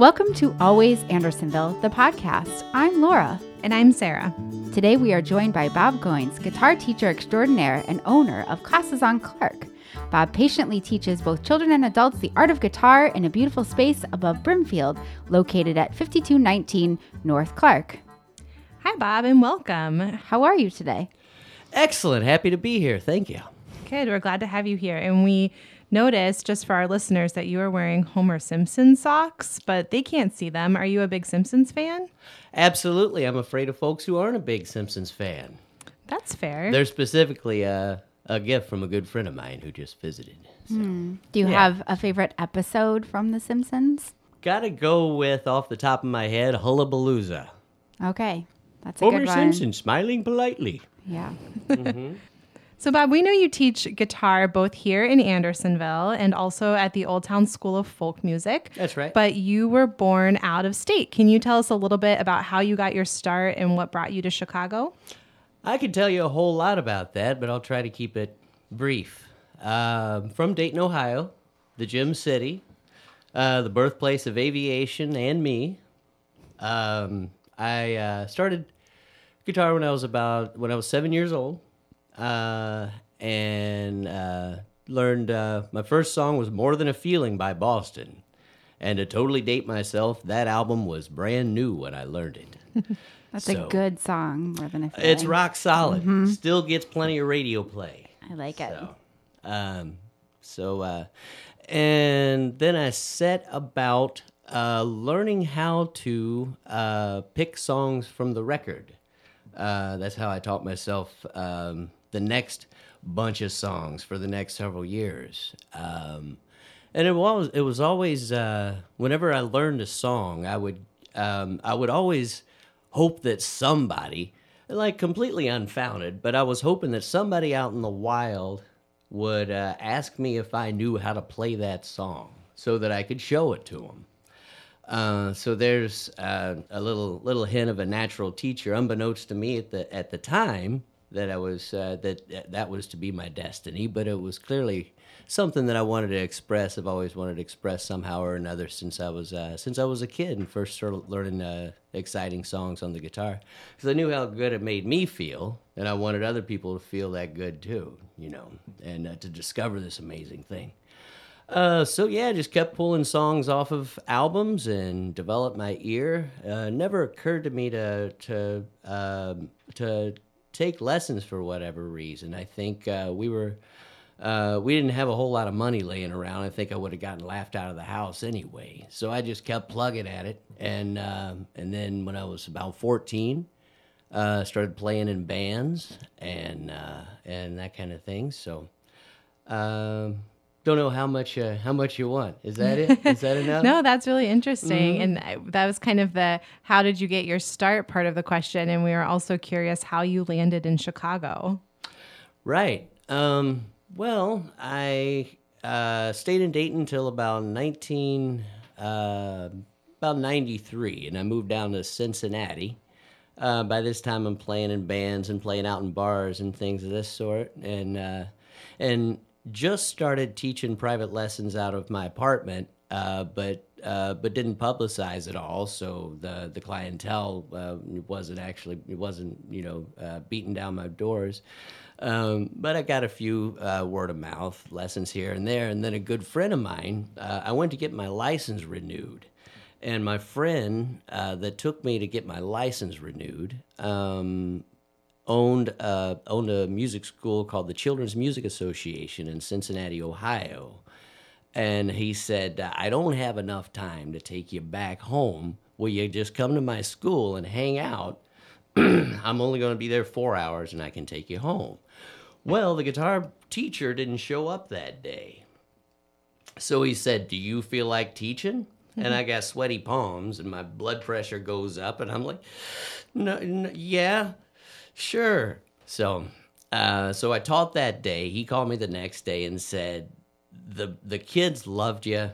Welcome to Always Andersonville, the podcast. I'm Laura. And I'm Sarah. Today we are joined by Bob Goins, guitar teacher extraordinaire and owner of Classes on Clark. Bob patiently teaches both children and adults the art of guitar in a beautiful space above Brimfield, located at 5219 North Clark. Hi, Bob, and welcome. How are you today? Excellent. Happy to be here. Thank you. Good. We're glad to have you here. And we noticed, just for our listeners, that you are wearing Homer Simpson socks, but they can't see them. Are you a big Simpsons fan? Absolutely. I'm afraid of folks who aren't a big Simpsons fan. That's fair. They're specifically a, a gift from a good friend of mine who just visited. So. Hmm. Do you Yeah. have a favorite episode from The Simpsons? Gotta go with, off the top of my head, Hullabalooza. Okay, that's a Homer good one. Simpson smiling politely. Yeah. Mm-hmm. So, Bob, we know you teach guitar both here in Andersonville and also at the Old Town School of Folk Music. That's right. But you were born out of state. Can you tell us a little bit about how you got your start and what brought you to Chicago? I could tell you a whole lot about that, but I'll try to keep it brief. Um from Dayton, Ohio, the Gem City, uh, the birthplace of aviation and me. Um, I uh, started guitar when I was about when I was seven years old, uh, and uh, learned uh, my first song was "More Than a Feeling" by Boston. And to totally date myself, that album was brand new when I learned it. That's So- a good song, more than a feeling. It's rock solid. Still gets plenty of radio play. I like it. So, um, so, uh, and then I set about uh, learning how to uh, pick songs from the record. Uh, that's how I taught myself um, the next bunch of songs for the next several years. Um, and it was it was always uh, whenever I learned a song, I would um, I would always hope that somebody, like completely unfounded, but I was hoping that somebody out in the wild would uh, ask me if I knew how to play that song so that I could show it to them. Uh, so there's uh, a little little hint of a natural teacher, unbeknownst to me at the at the time that I was uh, that that was to be my destiny, but it was clearly something that I wanted to express. I've always wanted to express somehow or another since I was uh, since I was a kid and first started learning uh, exciting songs on the guitar because I knew how good it made me feel, and I wanted other people to feel that good too, you know, and uh, to discover this amazing thing. Uh, so yeah, just kept pulling songs off of albums and developed my ear. Uh, never occurred to me to to um, to take lessons for whatever reason. I think uh, we were uh, we didn't have a whole lot of money laying around. I think I would have gotten laughed out of the house anyway. So I just kept plugging at it, and um, and then when I was about fourteen, uh, started playing in bands and uh, and that kind of thing. So. Um, don't know how much uh, how much you want. Is that it? Is that enough? No, that's really interesting. And I- that was kind of the how did you get your start part of the question. And we were also curious how you landed in Chicago. Right. Um, well, I uh, stayed in Dayton until about nineteen uh, about ninety three, and I moved down to Cincinnati. Uh, by this time, I'm playing in bands and playing out in bars and things of this sort, and uh, and just started teaching private lessons out of my apartment, uh, but uh, but didn't publicize it all. So the the clientele uh, wasn't actually wasn't you know uh, beating down my doors. Um, but I got a few uh, word of mouth lessons here and there, and then a good friend of mine. Uh, I went to get my license renewed, and my friend that took me to get my license renewed um, owned uh, owned a music school called the Children's Music Association in Cincinnati, Ohio. And he said, "I don't have enough time to take you back home. Will you just come to my school and hang out? I'm only going to be there four hours, and I can take you home." Well, the guitar teacher didn't show up that day. So he said, Do you feel like teaching? And I got sweaty palms and my blood pressure goes up, and I'm like, no, n Yeah, sure. So, uh, so I taught that day. He called me the next day and said, the the kids loved you,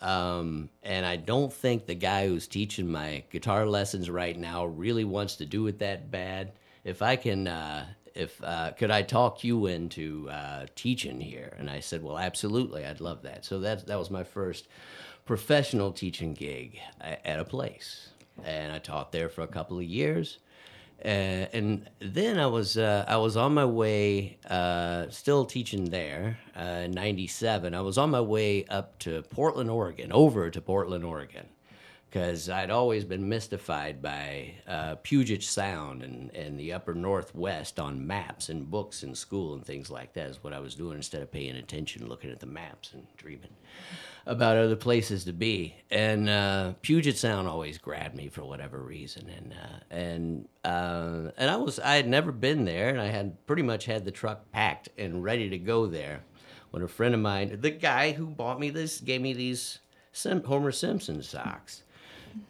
um, and I don't think the guy who's teaching my guitar lessons right now really wants to do it that bad. If I can, uh, if uh, could I talk you into uh, teaching here? And I said, well, absolutely, I'd love that. So that that was my first professional teaching gig at a place, and I taught there for a couple of years. Uh, and then I was uh, I was on my way, uh, still teaching there. Uh, in '97, I was on my way up to Portland, Oregon, over to Portland, Oregon, because I'd always been mystified by uh, Puget Sound and, and the upper Northwest on maps and books in school and things like that. Is what I was doing instead of paying attention, looking at the maps and dreaming about other places to be. And uh, Puget Sound always grabbed me for whatever reason. And uh, and uh, and I was I had never been there, and I had pretty much had the truck packed and ready to go there when a friend of mine, the guy who bought me this, gave me these Sim- Homer Simpson socks.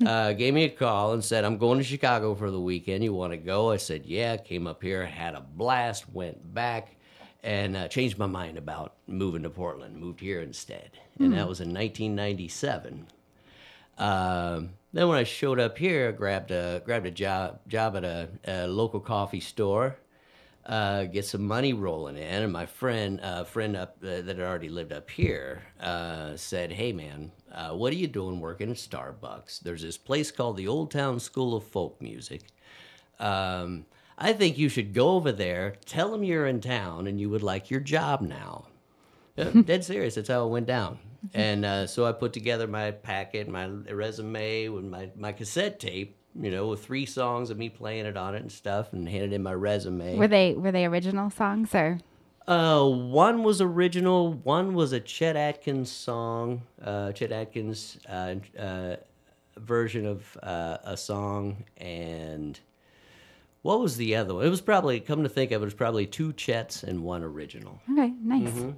Uh, gave me a call and said, I'm going to Chicago for the weekend. You want to go? I said, Yeah. Came up here, had a blast, went back, and uh, changed my mind about moving to Portland. Moved here instead. And that was in 1997. Um, then when I showed up here, I grabbed a grabbed a job job at a, a local coffee store, uh, get some money rolling in, and my friend uh, friend up uh, that had already lived up here uh, said, "Hey man, uh, what are you doing working at Starbucks? There's this place called the Old Town School of Folk Music. Um, I think you should go over there, tell them you're in town, and you would like your job now." Yeah, dead serious. That's how it went down. And uh, so I put together my packet, my resume, with my, my cassette tape, you know, with three songs of me playing it on it and stuff, and handed in my resume. Were they were they original songs or? Uh, one was original. One was a Chet Atkins song. Uh, Chet Atkins uh, uh, version of uh, a song, and what was the other one? It was probably come to think of it, it was probably two Chets and one original. Okay, nice. Mm-hmm.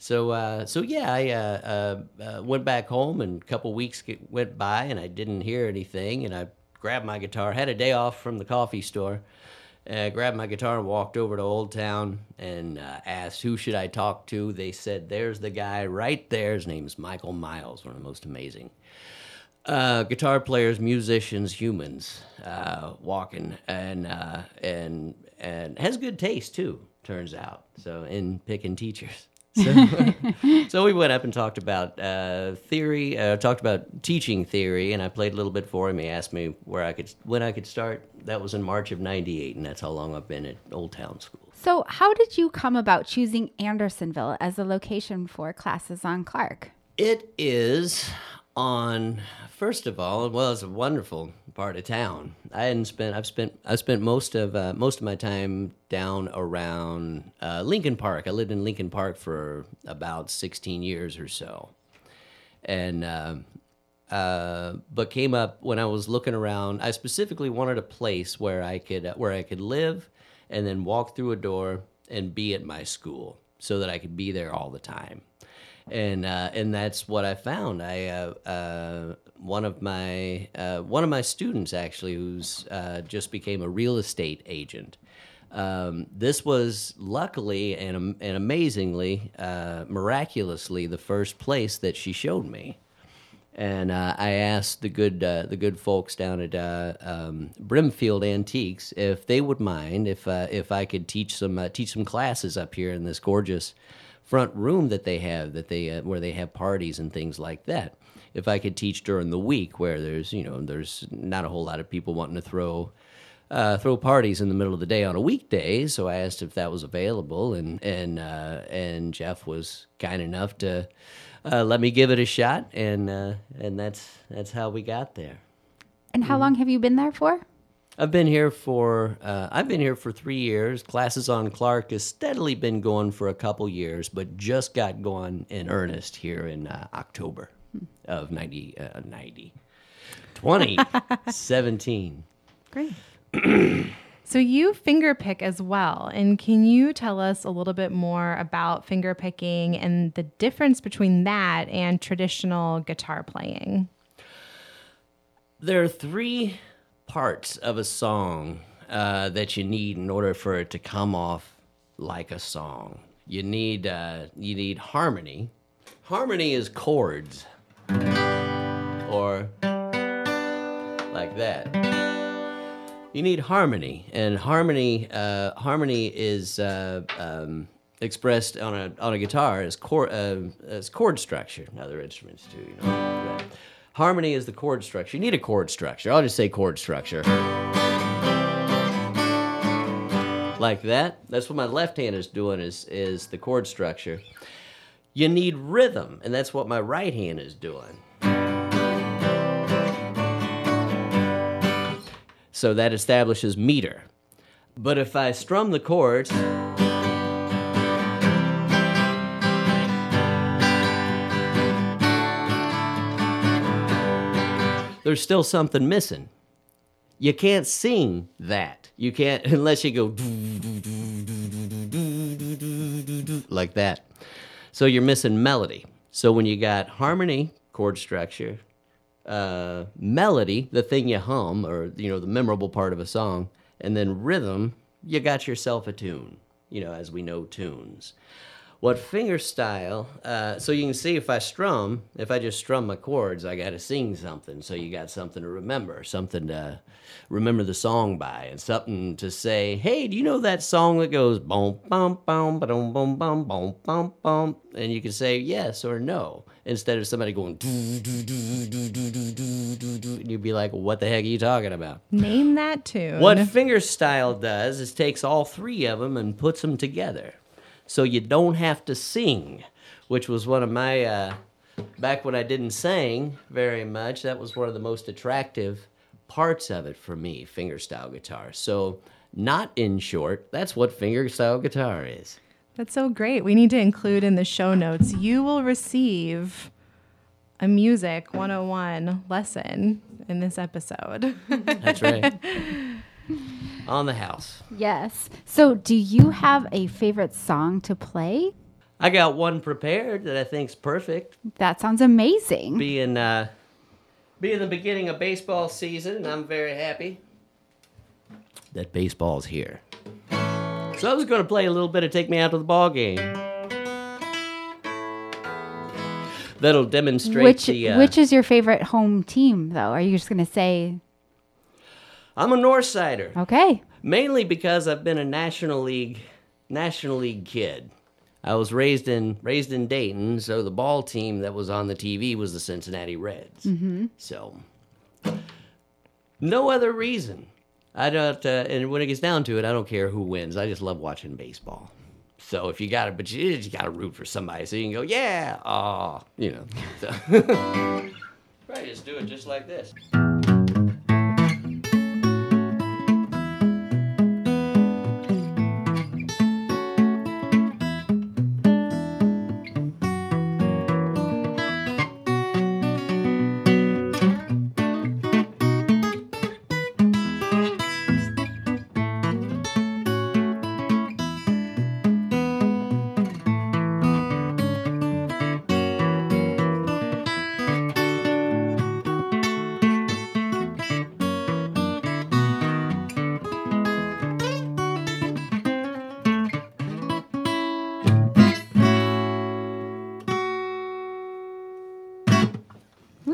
So, uh, so yeah, I uh, uh, uh, went back home, and a couple weeks get, went by, and I didn't hear anything. And I grabbed my guitar, had a day off from the coffee store, uh, grabbed my guitar and walked over to Old Town and uh, asked who should I talk to. They said, "There's the guy right there. His name's Michael Miles, one of the most amazing." uh, guitar players, musicians, humans, uh, walking, and uh, and and has good taste too. Turns out, so in picking teachers. So, so we went up and talked about uh, theory, uh, talked about teaching theory, and I played a little bit for him. He asked me where I could, when I could start. That was in March of '98, and that's how long I've been at Old Town School. So, how did you come about choosing Andersonville as a location for classes on Clark? It is on first of all, well, it's a wonderful part of town. I hadn't spent. I've spent. I've spent most of uh, most of my time down around uh, Lincoln Park. I lived in Lincoln Park for about sixteen years or so, and. Uh, uh, but came up when I was looking around. I specifically wanted a place where I could uh, where I could live, and then walk through a door and be at my school, so that I could be there all the time and uh, and that's what I found. I uh, uh, one of my uh, one of my students actually, who's uh, just became a real estate agent. Um, this was luckily and and amazingly, miraculously, the first place that she showed me. And uh, I asked the good uh, the good folks down at uh, um, Brimfield Antiques if they would mind if if I could teach some teach some classes up here in this gorgeous front room that they have that they uh, where they have parties and things like that. If I could teach during the week where there's you know there's not a whole lot of people wanting to throw uh, throw parties in the middle of the day on a weekday, so I asked if that was available, and and uh, and Jeff was kind enough to uh, let me give it a shot, and uh, and that's that's how we got there. And how long have you been there for? I've been here for uh, I've been here for three years. Classes on Clark has steadily been going for a couple years, but just got going in earnest here in uh, October of 90, uh, 90 2017. Great. So you finger pick as well. And can you tell us a little bit more about finger picking and the difference between that and traditional guitar playing? There are three parts of a song uh, that you need in order for it to come off like a song. You need uh, you need harmony. Harmony is chords, or like that. You need harmony, and harmony uh, harmony is uh, um, expressed on a on a guitar as chord uh, as chord structure. Other instruments too, you know. Harmony is the chord structure. You need a chord structure. I'll just say chord structure. Like that. That's what my left hand is doing is is the chord structure. You need rhythm, and that's what my right hand is doing. So that establishes meter. But if I strum the chords, there's still something missing. You can't sing that. You can't unless you go like that. So you're missing melody. So when you got harmony, chord structure, uh, melody, the thing you hum, or you know the memorable part of a song, and then rhythm, you got yourself a tune. You know, as we know tunes. What finger style? Uh, so you can see if I strum, if I just strum my chords, I got to sing something. So you got something to remember, something to remember the song by, and something to say. Hey, do you know that song that goes boom, bum, bum, ba dum, bum, bum, bum, bum, bum? And you can say yes or no instead of somebody going. "Doo, doo, doo, doo, doo, doo, doo, doo, doo," and you'd be like, "What the heck are you talking about?" Name that tune. What fingerstyle does is takes all three of them and puts them together. So you don't have to sing, which was one of my, uh, back when I didn't sing very much, that was one of the most attractive parts of it for me, fingerstyle guitar. So, not in short, that's what fingerstyle guitar is. That's so great. We need to include in the show notes. You will receive a music 101 lesson in this episode. That's right. On the house. Yes. So, do you have a favorite song to play? I got one prepared that I think's perfect. That sounds amazing. being uh, being the beginning of baseball season, and I'm very happy that baseball's here. So I was going to play a little bit of "Take Me Out to the Ball Game." That'll demonstrate which the. Uh, which is your favorite home team though? Are you just going to say I'm a North Sider, okay? mainly because I've been a National League National League kid. I was raised in raised in Dayton, so the ball team that was on the TV was the Cincinnati Reds. Mm-hmm. So, no other reason. I don't, uh, and when it gets down to it, I don't care who wins. I just love watching baseball. So if you got it, but you, you got to root for somebody, so you can go, yeah, oh, you know. So. right, just do it just like this.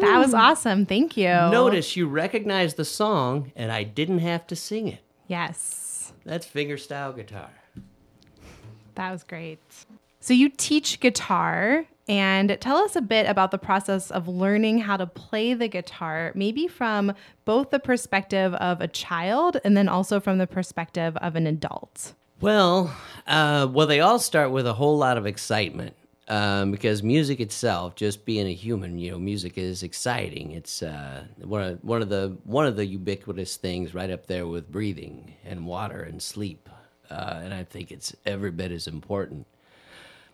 That was awesome. Thank you. Notice you recognized the song, and I didn't have to sing it. Yes. That's fingerstyle guitar. That was great. So you teach guitar and tell us a bit about the process of learning how to play the guitar, maybe from both the perspective of a child and then also from the perspective of an adult. Well, uh, well, they all start with a whole lot of excitement um, because music itself, just being a human, you know, music is exciting. It's uh, one of one of the one of the ubiquitous things, right up there with breathing and water and sleep, uh, and I think it's every bit as important.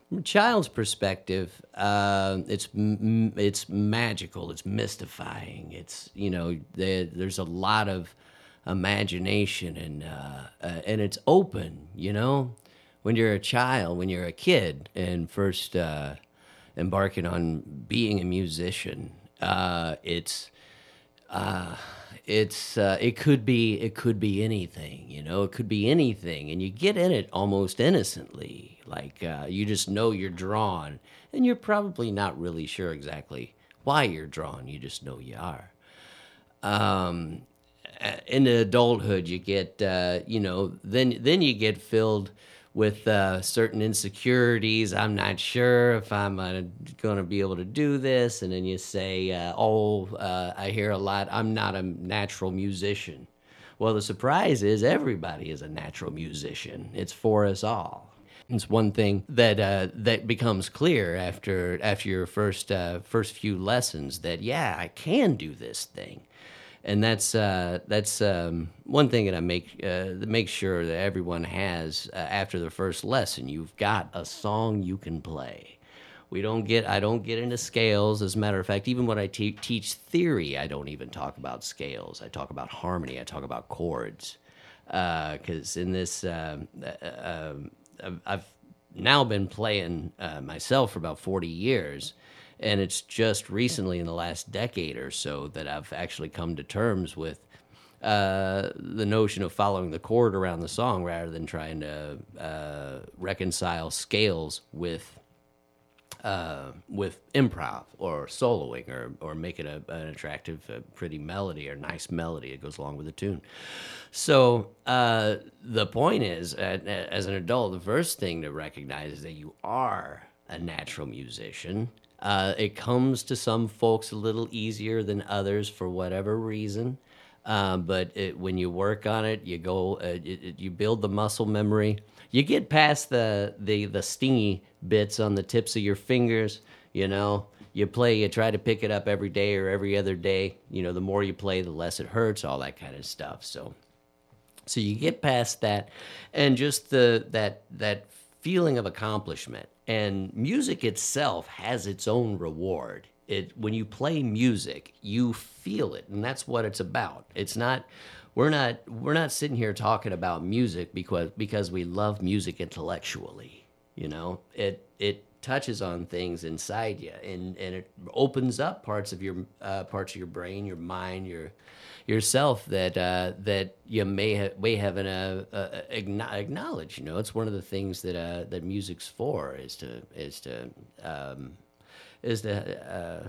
From a child's perspective, uh, it's m- it's magical. It's mystifying. It's you know there, there's a lot of imagination and uh, uh, and it's open. You know, when you're a child, when you're a kid, and first uh, embarking on being a musician, uh, it's uh, it's uh, it could be it could be anything you know? It could be anything and you get in it almost innocently. Like uh, you just know you're drawn and you're probably not really sure exactly why you're drawn you just know you are. Um, uh, in adulthood you get you know then then you get filled with uh, certain insecurities. I'm not sure if I'm uh, going to be able to do this. And then you say, uh, Oh, uh, I hear a lot, I'm not a natural musician. Well, the surprise is everybody is a natural musician, it's for us all. It's one thing that uh, that becomes clear after after your first uh, first few lessons that yeah I can do this thing, and that's uh, that's um, one thing that I make uh, that makes sure that everyone has uh, after the first lesson. You've got a song you can play. We don't get I don't get into scales. As a matter of fact, even when I te- teach theory, I don't even talk about scales. I talk about harmony. I talk about chords because in this. Um, um I've now been playing uh, myself for about 40 years. And it's just recently in the last decade or so that I've actually come to terms with uh, the notion of following the chord around the song rather than trying to uh, reconcile scales with uh, with improv or soloing or, or make it a, an attractive, uh, pretty melody or nice melody that goes along with the tune. So uh, the point is, as an adult, the first thing to recognize is that you are a natural musician. Uh, it comes to some folks a little easier than others for whatever reason. Um, but it, when you work on it, you go, uh, it, it, you build the muscle memory. You get past the, the the stingy bits on the tips of your fingers. You know, you play, you try to pick it up every day or every other day. You know, the more you play, the less it hurts. All that kind of stuff. So, so you get past that, and just the that that feeling of accomplishment. And music itself has its own reward it when you play music, you feel it, and that's what it's about. It's not we're not we're not sitting here talking about music because because we love music intellectually. You know, it it touches on things inside you, and and it opens up parts of your uh, parts of your brain, your mind, your yourself that uh, that you may ha- may haven't uh, uh, acknowledged. You know, it's one of the things that uh, that music's for is to is to um, is to uh,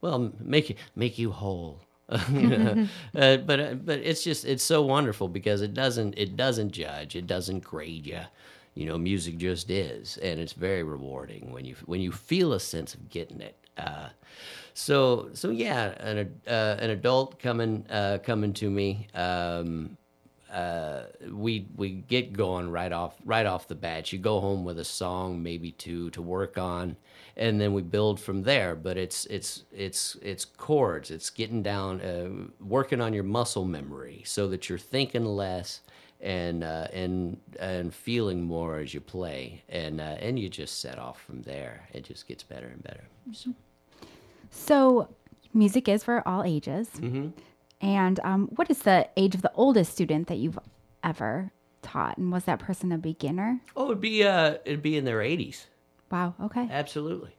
well make you make you whole. uh, but uh, but it's just it's so wonderful because it doesn't it doesn't judge it doesn't grade you you know music just is and it's very rewarding when you when you feel a sense of getting it uh, so so yeah an uh, an adult coming uh, coming to me um, uh, we we get going right off right off the bat. You go home with a song, maybe two to work on, and then we build from there. But it's it's it's it's chords. It's getting down, uh, working on your muscle memory, so that you're thinking less and uh, and and feeling more as you play, and uh, and you just set off from there. It just gets better and better. So, music is for all ages. Mm-hmm. And um, what is the age of the oldest student that you've ever taught? And was that person a beginner? Oh, it'd be uh, it'd be in their eighties. Wow. Okay. Absolutely.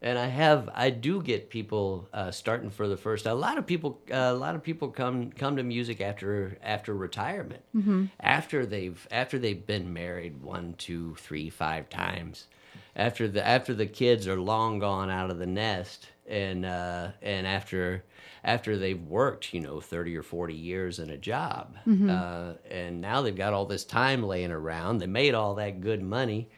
And I have, I do get people uh, starting for the first. A lot of people, uh, a lot of people come come to music after after retirement, mm-hmm. after they've after they've been married one, two, three, five times, after the after the kids are long gone out of the nest, and uh, and after after they've worked, you know, 30 or 40 years in a job. Mm-hmm. Uh, and now they've got all this time laying around. They made all that good money.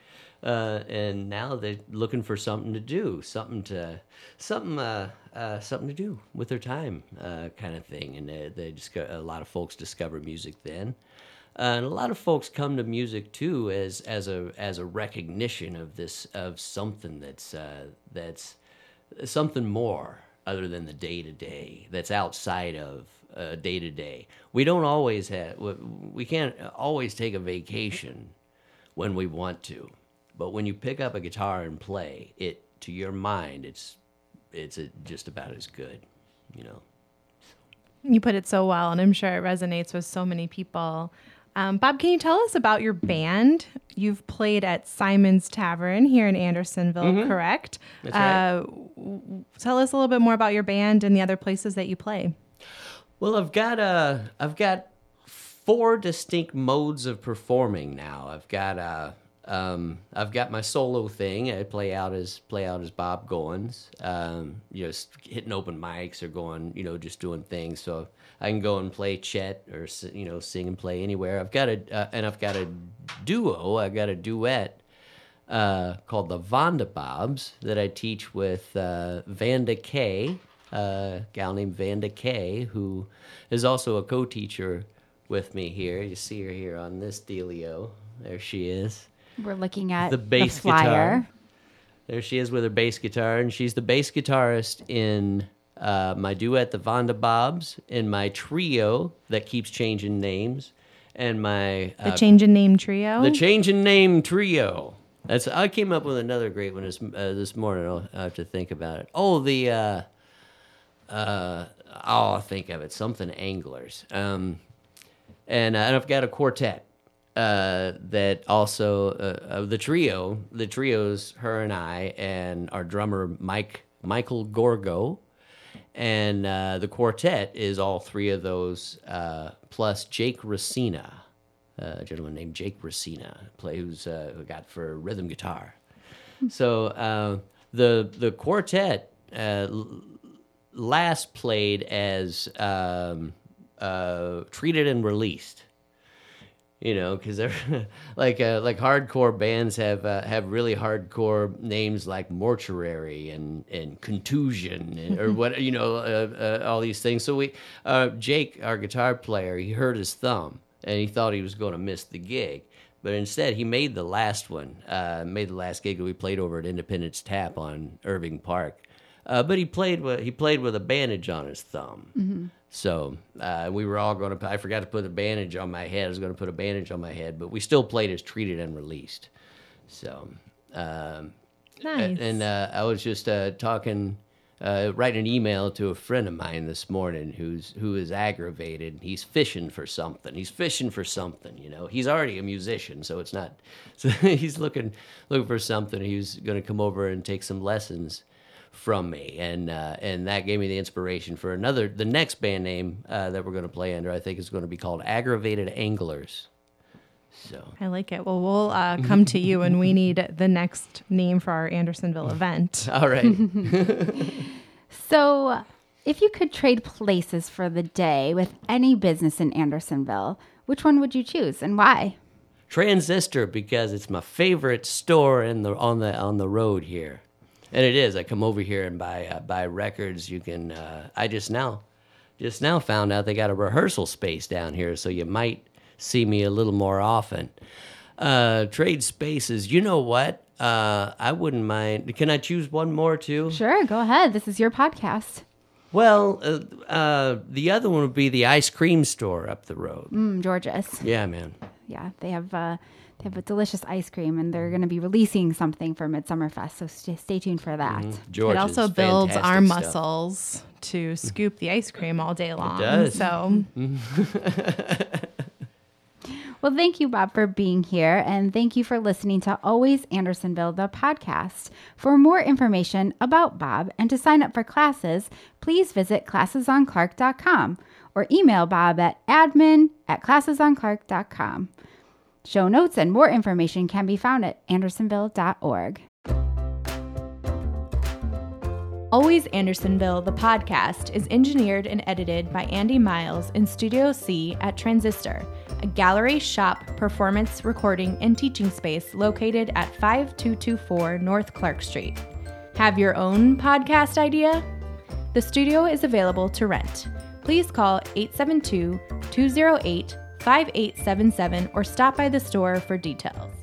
Uh, and now they're looking for something to do, something to, something, uh, uh, something to do with their time, uh, kind of thing. And they, they a lot of folks discover music then, uh, and a lot of folks come to music too as as a as a recognition of this of something that's uh, that's something more other than the day to day that's outside of day to day. We don't always have, we can't always take a vacation when we want to. But when you pick up a guitar and play, it to your mind, it's it's a, just about as good, you know. You put it so well, and I'm sure it resonates with so many people. Um, Bob, can you tell us about your band? You've played at Simon's Tavern here in Andersonville, Mhm. correct? That's right. Uh, w- tell us a little bit more about your band and the other places that you play. Well, I've got uh, I've got four distinct modes of performing now. I've got uh, um, I've got my solo thing. I play out as play out as Bob Goins. Um, you know, hitting open mics or going, you know, just doing things. So I can go and play Chet or you know sing and play anywhere. I've got a uh, and I've got a duo. I've got a duet uh, called the Vonda Bobs that I teach with uh, Vanda Kay, a gal named Vanda Kay, who is also a co-teacher with me here. You see her here on this dealio. There she is. We're looking at The the, bass flyer. guitar. There she is with her bass guitar, and she's the bass guitarist in uh, my duet, the Vonda Bobs, in my trio that keeps changing names, and my The uh, change in name trio. the change in name trio. That's I came up with another great one this uh, this morning. I'll, I have to think about it. Oh, the uh, uh, oh, I'll think of it. Something anglers. Um, and, uh, and I've got a quartet uh, that also uh, uh, the trio. The trio's her and I and our drummer Mike Michael Gorgo, and uh, the quartet is all three of those uh, plus Jake Racina, uh, a gentleman named Jake Racina, play who's uh, who got for rhythm guitar. So uh, the the quartet uh, last played as um, uh, treated and released. You know, because they're like uh, like hardcore bands have uh, have really hardcore names like mortuary and and contusion and, or what you know uh, uh, all these things. So we uh, Jake, our guitar player, he hurt his thumb and he thought he was going to miss the gig, but instead he made the last one. Uh, made the last gig that we played over at Independence Tap on Irving Park. Uh, but he played with he played with a bandage on his thumb. So uh, we were all going to. I forgot to put a bandage on my head. I was going to put a bandage on my head, but we still played as treated and released. So um, nice. and uh, I was just uh, talking, uh, writing an email to a friend of mine this morning who's who is aggravated. He's fishing for something. He's fishing for something. You know, he's already a musician, so it's not. So he's looking looking for something. He's going to come over and take some lessons from me, and uh, and that gave me the inspiration for another. The next band name uh, that we're going to play under, I think, is going to be called Aggravated Anglers. So. I like it. Well, we'll uh, come to you when we need the next name for our Andersonville event. All right. So, if you could trade places for the day with any business in Andersonville, which one would you choose and why? Transistor because it's my favorite store in the on the on the road here, and it is. I come over here and buy uh, buy records. You can. Uh, I just now, just now found out they got a rehearsal space down here, so you might see me a little more often. Uh, trade spaces. You know what? Uh, I wouldn't mind. Can I choose one more too? Sure, go ahead. This is your podcast. Well, uh, uh, the other one would be the ice cream store up the road. Mm, George's. Yeah, man. Yeah, they have uh, they have a delicious ice cream, and they're going to be releasing something for Midsommarfest. So st- stay tuned for that. Mm-hmm. George it also builds our stuff. muscles to scoop the ice cream all day long. It does. So Well, thank you, Bob, for being here, and thank you for listening to Always Andersonville, the podcast. For more information about Bob and to sign up for classes, please visit classesonclark.com or email Bob at admin at classesonclark.com. Show notes and more information can be found at andersonville.org. Always Andersonville, the podcast, is engineered and edited by Andy Miles in Studio C at Transistor, a gallery shop performance recording and teaching space located at 5224 North Clark Street. Have your own podcast idea? The studio is available to rent. Please call 872 208 5877 or stop by the store for details.